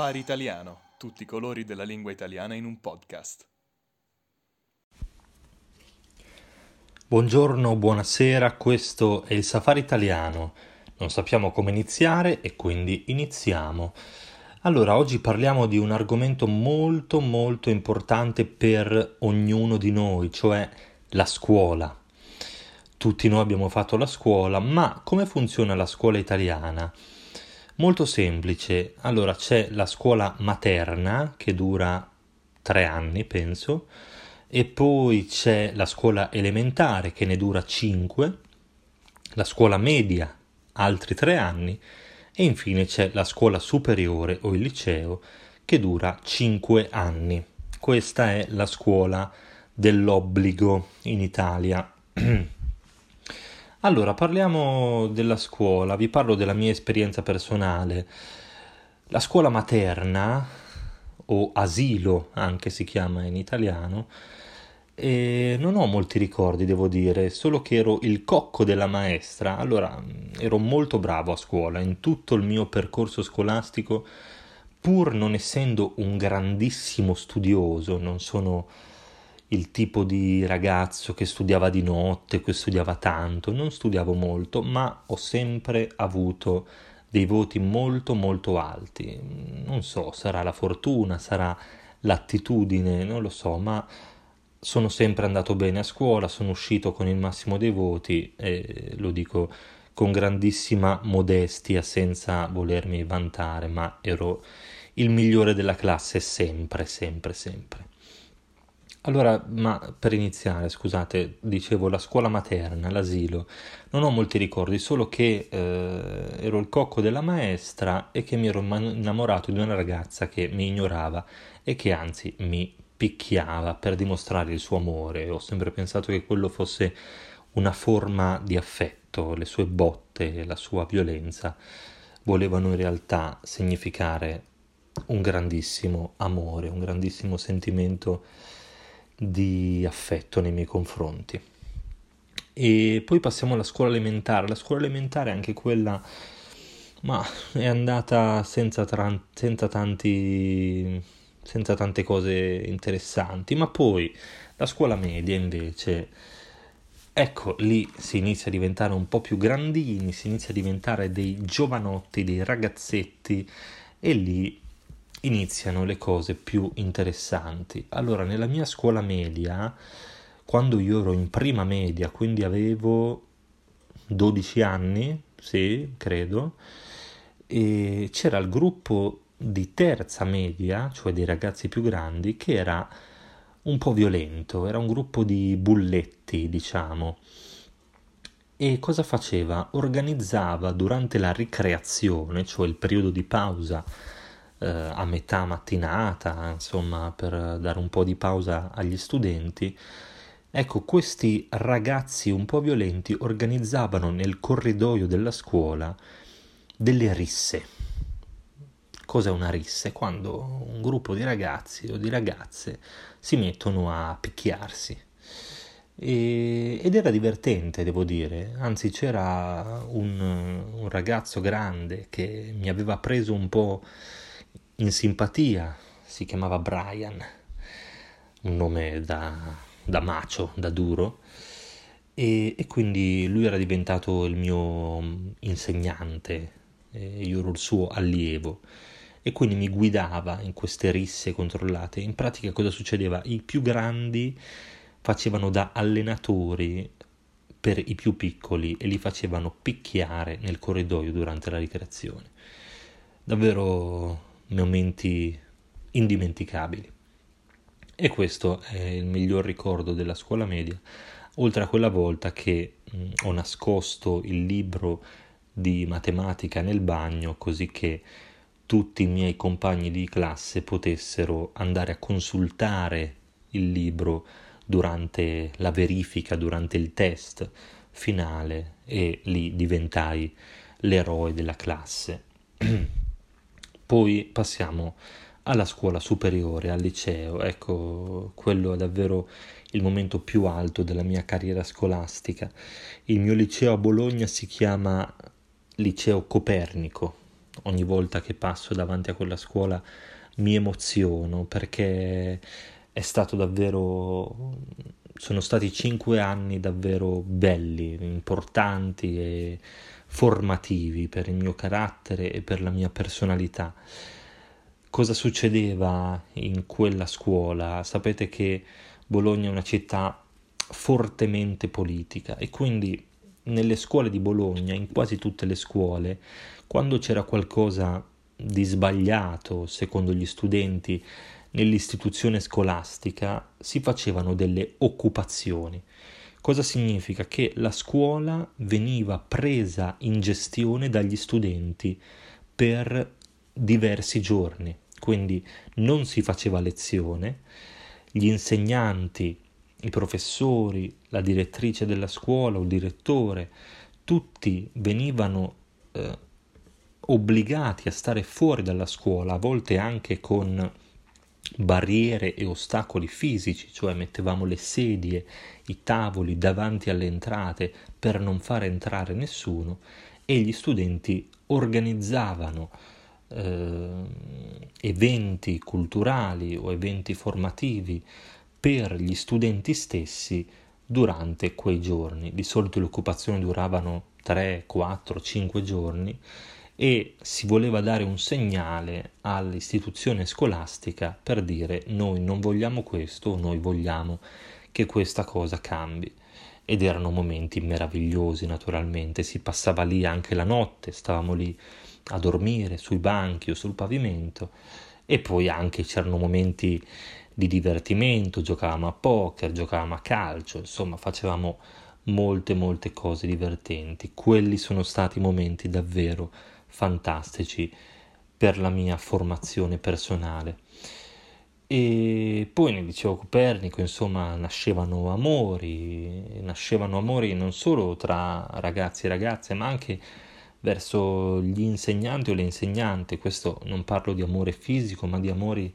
Safari Italiano, tutti i colori della lingua italiana in un podcast. Buongiorno, buonasera, questo è il Safari Italiano. Non sappiamo come iniziare e quindi iniziamo. Allora, oggi parliamo di un argomento molto molto importante per ognuno di noi, cioè la scuola. Tutti noi abbiamo fatto la scuola, ma come funziona la scuola italiana? Molto semplice. Allora, c'è la scuola materna che dura tre anni, penso, e poi c'è la scuola elementare che ne dura cinque, la scuola media altri tre anni e infine c'è la scuola superiore o il liceo che dura cinque anni. Questa è la scuola dell'obbligo in Italia. Allora, parliamo della scuola, vi parlo della mia esperienza personale. La scuola materna, o asilo anche si chiama in italiano, e non ho molti ricordi, devo dire, solo che ero il cocco della maestra. Allora, ero molto bravo a scuola, in tutto il mio percorso scolastico, pur non essendo un grandissimo studioso, non sono il tipo di ragazzo che studiava di notte, che studiava tanto, non studiavo molto, ma ho sempre avuto dei voti molto molto alti. Non so, sarà la fortuna, sarà l'attitudine, non lo so, ma sono sempre andato bene a scuola, sono uscito con il massimo dei voti e lo dico con grandissima modestia senza volermi vantare, ma ero il migliore della classe sempre, sempre, sempre. Allora, ma per iniziare, scusate, dicevo la scuola materna, l'asilo, non ho molti ricordi, solo che eh, ero il cocco della maestra e che mi ero innamorato di una ragazza che mi ignorava e che anzi mi picchiava per dimostrare il suo amore. Ho sempre pensato che quello fosse una forma di affetto, le sue botte, la sua violenza volevano in realtà significare un grandissimo amore, un grandissimo sentimento di affetto nei miei confronti. E poi passiamo alla scuola elementare. La scuola elementare, anche quella, ma è andata senza, tra- senza, tanti, senza tante cose interessanti. Ma poi la scuola media, invece, ecco lì si inizia a diventare un po' più grandini, si inizia a diventare dei giovanotti, dei ragazzetti, e lì iniziano le cose più interessanti. Allora, nella mia scuola media, quando io ero in prima media, quindi avevo 12 anni, sì, credo, e c'era il gruppo di terza media, cioè dei ragazzi più grandi, che era un po' violento, era un gruppo di bulletti, diciamo. E cosa faceva? Organizzava durante la ricreazione, cioè il periodo di pausa eh, a metà mattinata, insomma, per dare un po' di pausa agli studenti. Ecco, questi ragazzi un po' violenti organizzavano nel corridoio della scuola delle risse. Cos'è una rissa? Quando un gruppo di ragazzi o di ragazze si mettono a picchiarsi. E, ed era divertente, devo dire, anzi c'era un, un ragazzo grande che mi aveva preso un po' in simpatia, si chiamava Brian, un nome da, da macio, da duro, e, e, quindi lui era diventato il mio insegnante, io ero il suo allievo e quindi mi guidava in queste risse controllate. In pratica cosa succedeva? I più grandi facevano da allenatori per i più piccoli e li facevano picchiare nel corridoio durante la ricreazione. Davvero momenti indimenticabili. E questo è il miglior ricordo della scuola media, oltre a quella volta che mh, ho nascosto il libro di matematica nel bagno così che tutti i miei compagni di classe potessero andare a consultare il libro durante la verifica, durante il test finale e lì diventai l'eroe della classe. Poi passiamo alla scuola superiore, al liceo, ecco, quello è davvero il momento più alto della mia carriera scolastica. Il mio liceo a Bologna si chiama Liceo Copernico, ogni volta che passo davanti a quella scuola mi emoziono perché è stato davvero sono stati cinque anni davvero belli, importanti e formativi per il mio carattere e per la mia personalità. Cosa succedeva in quella scuola? Sapete che Bologna è una città fortemente politica e quindi nelle scuole di Bologna, in quasi tutte le scuole, quando c'era qualcosa di sbagliato, secondo gli studenti, nell'istituzione scolastica, si facevano delle occupazioni. Cosa significa? Che la scuola veniva presa in gestione dagli studenti per diversi giorni, quindi non si faceva lezione, gli insegnanti, i professori, la direttrice della scuola o il direttore, tutti venivano eh, obbligati a stare fuori dalla scuola, a volte anche con barriere e ostacoli fisici, cioè mettevamo le sedie, i tavoli davanti alle entrate per non far entrare nessuno e gli studenti organizzavano eh, eventi culturali o eventi formativi per gli studenti stessi durante quei giorni. Di solito le occupazioni duravano 3, 4, 5 giorni e si voleva dare un segnale all'istituzione scolastica per dire noi non vogliamo questo, noi vogliamo che questa cosa cambi. Ed erano momenti meravigliosi naturalmente, si passava lì anche la notte, stavamo lì a dormire sui banchi o sul pavimento e poi anche c'erano momenti di divertimento, giocavamo a poker, giocavamo a calcio, insomma facevamo molte molte cose divertenti. Quelli sono stati momenti davvero fantastici per la mia formazione personale. E poi nel liceo Copernico, insomma, nascevano amori, nascevano amori non solo tra ragazzi e ragazze, ma anche verso gli insegnanti o le insegnanti. Questo non parlo di amore fisico, ma di amori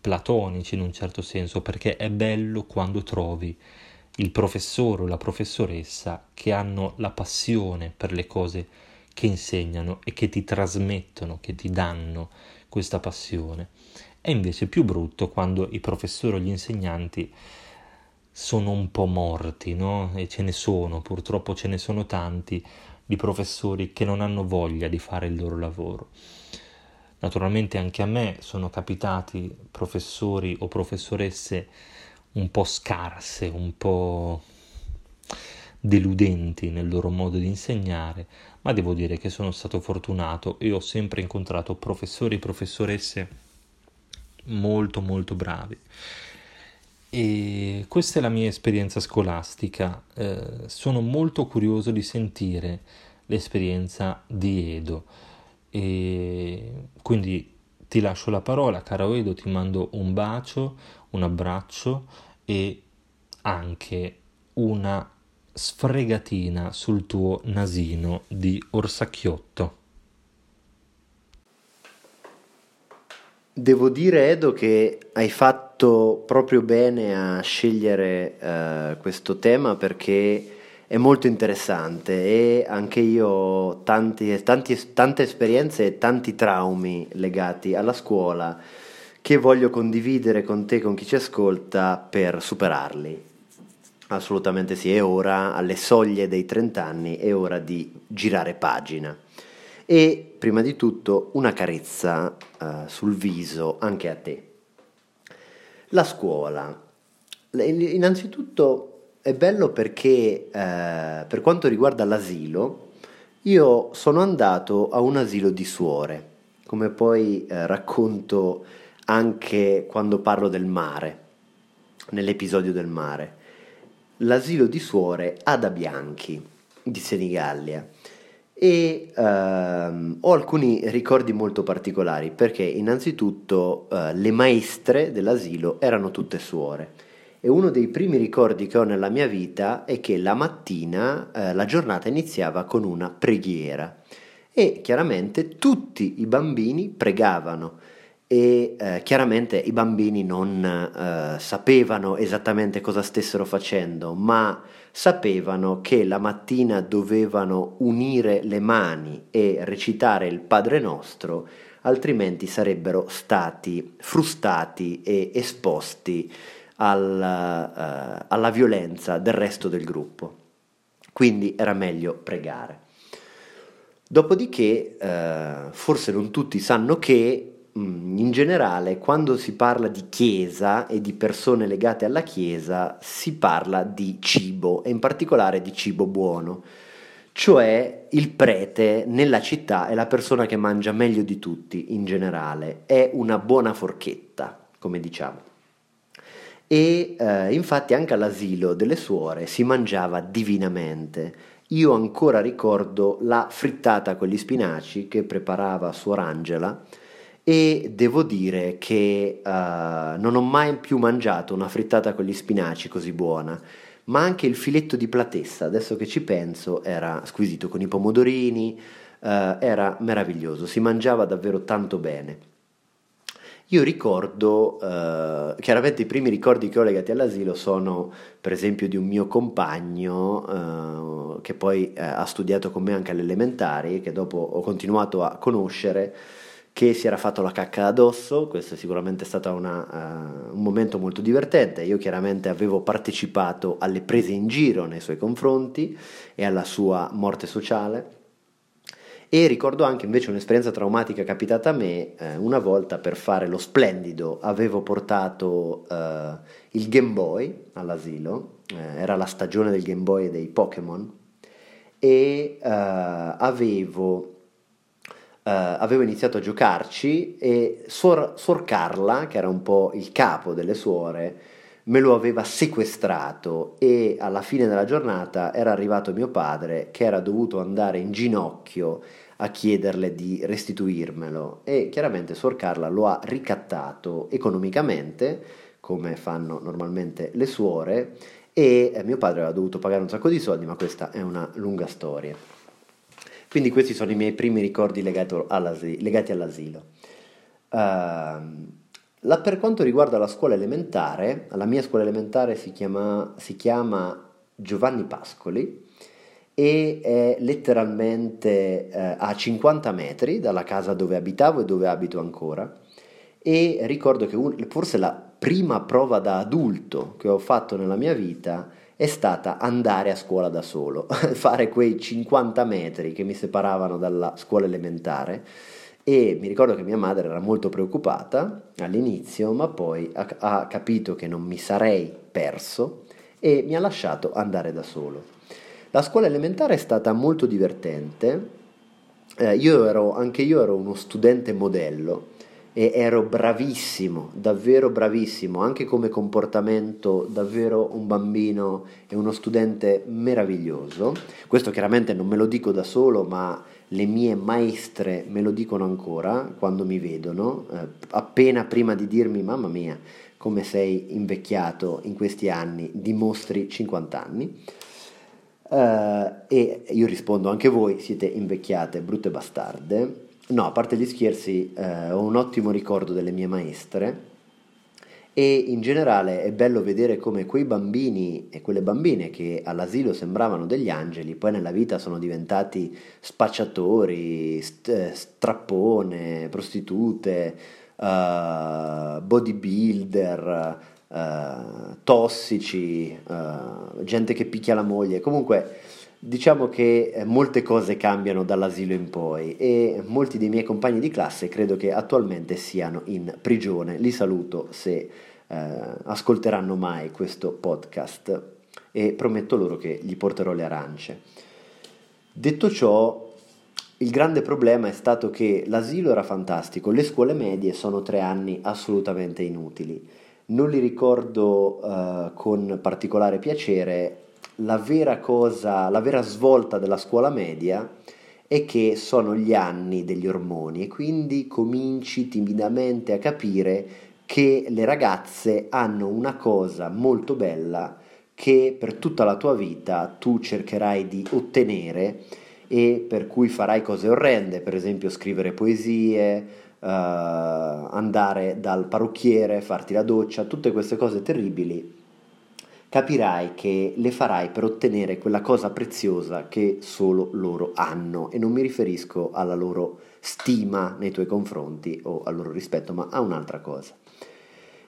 platonici in un certo senso, perché è bello quando trovi il professore o la professoressa che hanno la passione per le cose che insegnano e che ti trasmettono, che ti danno questa passione. È invece più brutto quando i professori o gli insegnanti sono un po' morti, no? E ce ne sono, purtroppo ce ne sono tanti di professori che non hanno voglia di fare il loro lavoro. Naturalmente anche a me sono capitati professori o professoresse un po' scarse, un po' deludenti nel loro modo di insegnare, ma devo dire che sono stato fortunato e ho sempre incontrato professori e professoresse molto molto bravi. E questa è la mia esperienza scolastica. Eh, sono molto curioso di sentire l'esperienza di Edo. E quindi ti lascio la parola, caro Edo, ti mando un bacio, un abbraccio e anche una sfregatina sul tuo nasino di orsacchiotto. Devo dire, Edo, che hai fatto proprio bene a scegliere uh, questo tema perché è molto interessante e anche io ho tanti, tanti, tante esperienze e tanti traumi legati alla scuola che voglio condividere con te, con chi ci ascolta, per superarli. Assolutamente sì, è ora, alle soglie dei 30 anni, è ora di girare pagina. E prima di tutto una carezza uh, sul viso anche a te. La scuola. Innanzitutto è bello perché uh, per quanto riguarda l'asilo, io sono andato a un asilo di suore, come poi uh, racconto anche quando parlo del mare, nell'episodio del mare l'asilo di suore Ada Bianchi di Senigallia. E ehm, ho alcuni ricordi molto particolari perché innanzitutto eh, le maestre dell'asilo erano tutte suore. E uno dei primi ricordi che ho nella mia vita è che la mattina eh, la giornata iniziava con una preghiera. E chiaramente tutti i bambini pregavano e eh, chiaramente i bambini non eh, sapevano esattamente cosa stessero facendo, ma sapevano che la mattina dovevano unire le mani e recitare il Padre Nostro, altrimenti sarebbero stati frustati e esposti alla, uh, alla violenza del resto del gruppo. Quindi era meglio pregare. Dopodiché, uh, forse non tutti sanno che in generale, quando si parla di chiesa e di persone legate alla chiesa, si parla di cibo e in particolare di cibo buono. Cioè il prete nella città è la persona che mangia meglio di tutti in generale, è una buona forchetta, come diciamo. E eh, infatti anche all'asilo delle suore si mangiava divinamente. Io ancora ricordo la frittata con gli spinaci che preparava suor Angela e devo dire che uh, non ho mai più mangiato una frittata con gli spinaci così buona, ma anche il filetto di platessa, adesso che ci penso, era squisito con i pomodorini, uh, era meraviglioso, si mangiava davvero tanto bene. Io ricordo, uh, chiaramente i primi ricordi che ho legati all'asilo sono per esempio di un mio compagno che poi ha studiato con me anche alle elementari, che dopo ho continuato a conoscere, che si era fatto la cacca addosso, questo è sicuramente stato uh, un momento molto divertente, io chiaramente avevo partecipato alle prese in giro nei suoi confronti e alla sua morte sociale. E ricordo anche invece un'esperienza traumatica capitata a me, eh, una volta per fare lo splendido avevo portato uh, il Game Boy all'asilo, eh, era la stagione del Game Boy e dei Pokémon e uh, avevo avevo iniziato a giocarci e Suor, Suor, Carla, che era un po' il capo delle suore, me lo aveva sequestrato e alla fine della giornata era arrivato mio padre che era dovuto andare in ginocchio a chiederle di restituirmelo e chiaramente Suor Carla lo ha ricattato economicamente, come fanno normalmente le suore, e eh, mio padre aveva dovuto pagare un sacco di soldi, ma questa è una lunga storia. Quindi questi sono i miei primi ricordi legati all'asilo. Uh, per quanto riguarda la scuola elementare, la mia scuola elementare si chiama, si chiama Giovanni Pascoli e è letteralmente eh, a 50 metri dalla casa dove abitavo e dove abito ancora e ricordo che un, forse la prima prova da adulto che ho fatto nella mia vita è stata andare a scuola da solo, fare quei 50 metri che mi separavano dalla scuola elementare e mi ricordo che mia madre era molto preoccupata all'inizio, ma poi ha, ha capito che non mi sarei perso e mi ha lasciato andare da solo. La scuola elementare è stata molto divertente, eh, io ero, anche io ero uno studente modello, e ero bravissimo, davvero bravissimo, anche come comportamento, davvero un bambino e uno studente meraviglioso. Questo chiaramente non me lo dico da solo, ma le mie maestre me lo dicono ancora quando mi vedono, eh, appena prima di dirmi mamma mia, come sei invecchiato in questi anni, dimostri 50 anni. Uh, e io rispondo anche voi siete invecchiate, brutte bastarde, No, a parte gli scherzi, eh, ho un ottimo ricordo delle mie maestre e in generale è bello vedere come quei bambini e quelle bambine che all'asilo sembravano degli angeli, poi nella vita sono diventati spacciatori, st- eh, strappone, prostitute, uh, bodybuilder, uh, tossici, uh, gente che picchia la moglie, comunque Diciamo che eh, molte cose cambiano dall'asilo in poi e molti dei miei compagni di classe credo che attualmente siano in prigione. Li saluto se eh, ascolteranno mai questo podcast e prometto loro che gli porterò le arance. Detto ciò, il grande problema è stato che l'asilo era fantastico, le scuole medie sono tre anni assolutamente inutili. Non li ricordo uh, con particolare piacere la vera cosa, la vera svolta della scuola media è che sono gli anni degli ormoni e quindi cominci timidamente a capire che le ragazze hanno una cosa molto bella che per tutta la tua vita tu cercherai di ottenere e per cui farai cose orrende, per esempio scrivere poesie, uh, andare dal parrucchiere, farti la doccia, tutte queste cose terribili capirai che le farai per ottenere quella cosa preziosa che solo loro hanno. E non mi riferisco alla loro stima nei tuoi confronti o al loro rispetto, ma a un'altra cosa.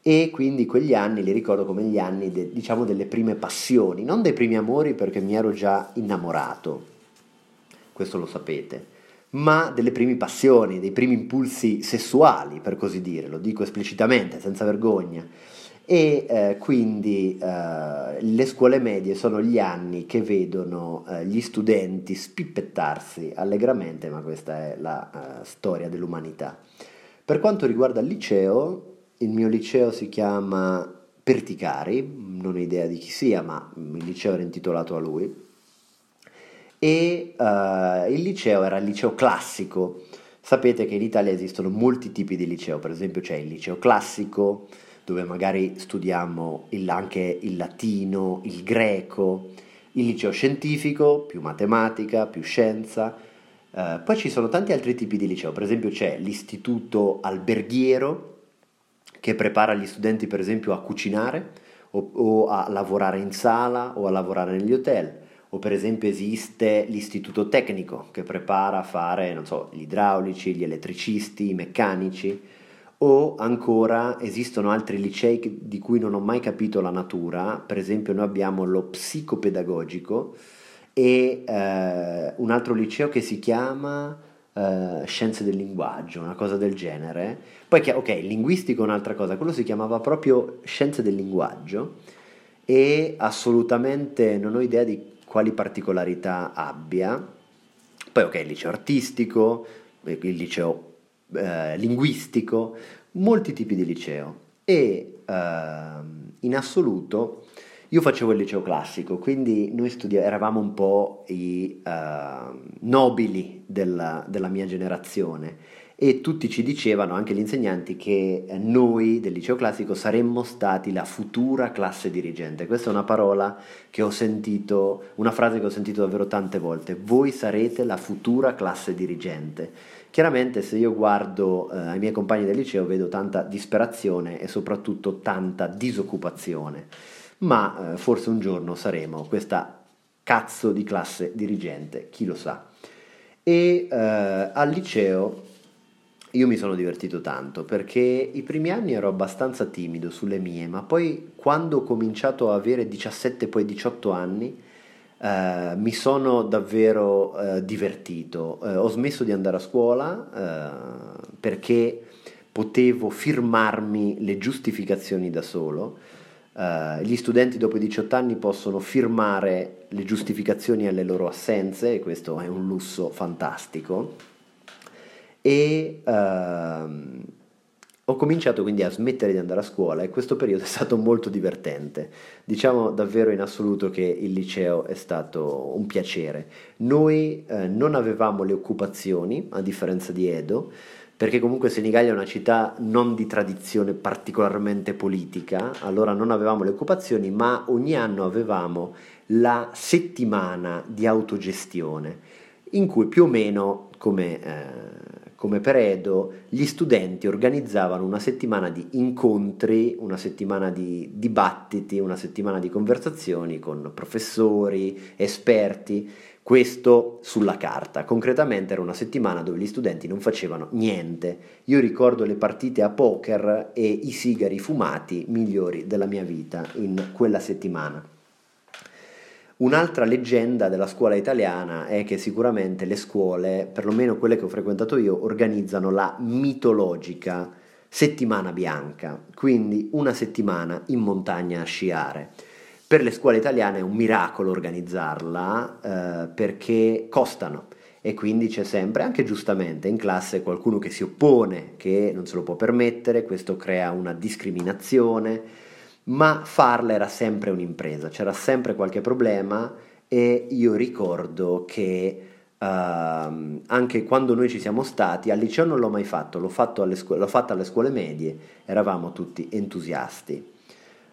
E quindi quegli anni li ricordo come gli anni, de, diciamo, delle prime passioni, non dei primi amori perché mi ero già innamorato, questo lo sapete, ma delle prime passioni, dei primi impulsi sessuali, per così dire, lo dico esplicitamente, senza vergogna e eh, quindi eh, le scuole medie sono gli anni che vedono eh, gli studenti spippettarsi allegramente, ma questa è la eh, storia dell'umanità. Per quanto riguarda il liceo, il mio liceo si chiama Perticari, non ho idea di chi sia, ma il liceo era intitolato a lui, e eh, il liceo era il liceo classico. Sapete che in Italia esistono molti tipi di liceo, per esempio c'è il liceo classico, dove magari studiamo il, anche il latino, il greco, il liceo scientifico, più matematica, più scienza. Uh, poi ci sono tanti altri tipi di liceo, per esempio c'è l'istituto alberghiero che prepara gli studenti per esempio a cucinare o, o a lavorare in sala o a lavorare negli hotel. O per esempio esiste l'istituto tecnico che prepara a fare, non so, gli idraulici, gli elettricisti, i meccanici o ancora esistono altri licei di cui non ho mai capito la natura, per esempio noi abbiamo lo psicopedagogico e eh, un altro liceo che si chiama eh, Scienze del linguaggio, una cosa del genere. Poi, ok, linguistico è un'altra cosa, quello si chiamava proprio Scienze del linguaggio e assolutamente non ho idea di quali particolarità abbia. Poi, ok, il liceo artistico, il liceo eh, linguistico, molti tipi di liceo. E eh, in assoluto io facevo il liceo classico, quindi noi studi- eravamo un po' i uh, nobili della, della, mia generazione e tutti ci dicevano, anche gli insegnanti, che noi del liceo classico saremmo stati la futura classe dirigente. Questa è una parola che ho sentito, una frase che ho sentito davvero tante volte, voi sarete la futura classe dirigente. Chiaramente se io guardo eh, ai miei compagni del liceo vedo tanta disperazione e soprattutto tanta disoccupazione, ma eh, forse un giorno saremo questa cazzo di classe dirigente, chi lo sa. E eh, al liceo io mi sono divertito tanto perché i primi anni ero abbastanza timido sulle mie, ma poi quando ho cominciato a avere 17 poi 18 anni Uh, mi sono davvero uh, divertito. Uh, ho smesso di andare a scuola perché potevo firmarmi le giustificazioni da solo. gli studenti dopo i 18 anni possono firmare le giustificazioni alle loro assenze, e questo è un lusso fantastico. E ehm, ho cominciato quindi a smettere di andare a scuola e questo periodo è stato molto divertente. Diciamo davvero in assoluto che il liceo è stato un piacere. Noi eh, non avevamo le occupazioni, a differenza di Edo, perché comunque Senigallia è una città non di tradizione particolarmente politica, allora non avevamo le occupazioni, ma ogni anno avevamo la settimana di autogestione, in cui più o meno, come... Eh, come per Edo, gli studenti organizzavano una settimana di incontri, una settimana di dibattiti, una settimana di conversazioni con professori, esperti, questo sulla carta. Concretamente era una settimana dove gli studenti non facevano niente. Io ricordo le partite a poker e i sigari fumati migliori della mia vita in quella settimana. Un'altra leggenda della scuola italiana è che sicuramente le scuole, perlomeno quelle che ho frequentato io, organizzano la mitologica settimana bianca, quindi una settimana in montagna a sciare. Per le scuole italiane è un miracolo organizzarla eh, perché costano e quindi c'è sempre, anche giustamente, in classe qualcuno che si oppone, che non se lo può permettere, questo crea una discriminazione ma farla era sempre un'impresa, c'era sempre qualche problema e io ricordo che uh, anche quando noi ci siamo stati, al liceo non l'ho mai fatto, l'ho, fatto alle scu- l'ho fatto alle scuole medie, eravamo tutti entusiasti.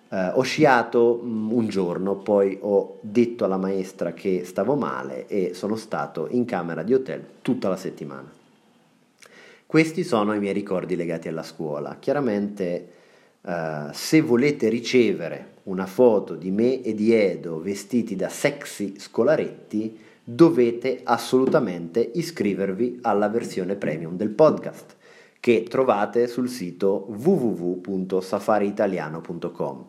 Uh, ho sciato um, un giorno, poi ho detto alla maestra che stavo male e sono stato in camera di hotel tutta la settimana. Questi sono i miei ricordi legati alla scuola. Chiaramente Uh, se volete ricevere una foto di me e di Edo vestiti da sexy scolaretti, dovete assolutamente iscrivervi alla versione premium del podcast che trovate sul sito www.safariitaliano.com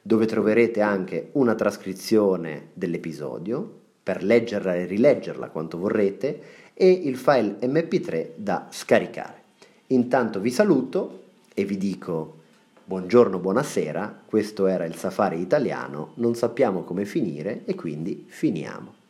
dove troverete anche una trascrizione dell'episodio per leggerla e rileggerla quanto vorrete e il file mp3 da scaricare. Intanto vi saluto e vi dico buongiorno, buonasera, questo era il safari italiano, non sappiamo come finire e quindi finiamo.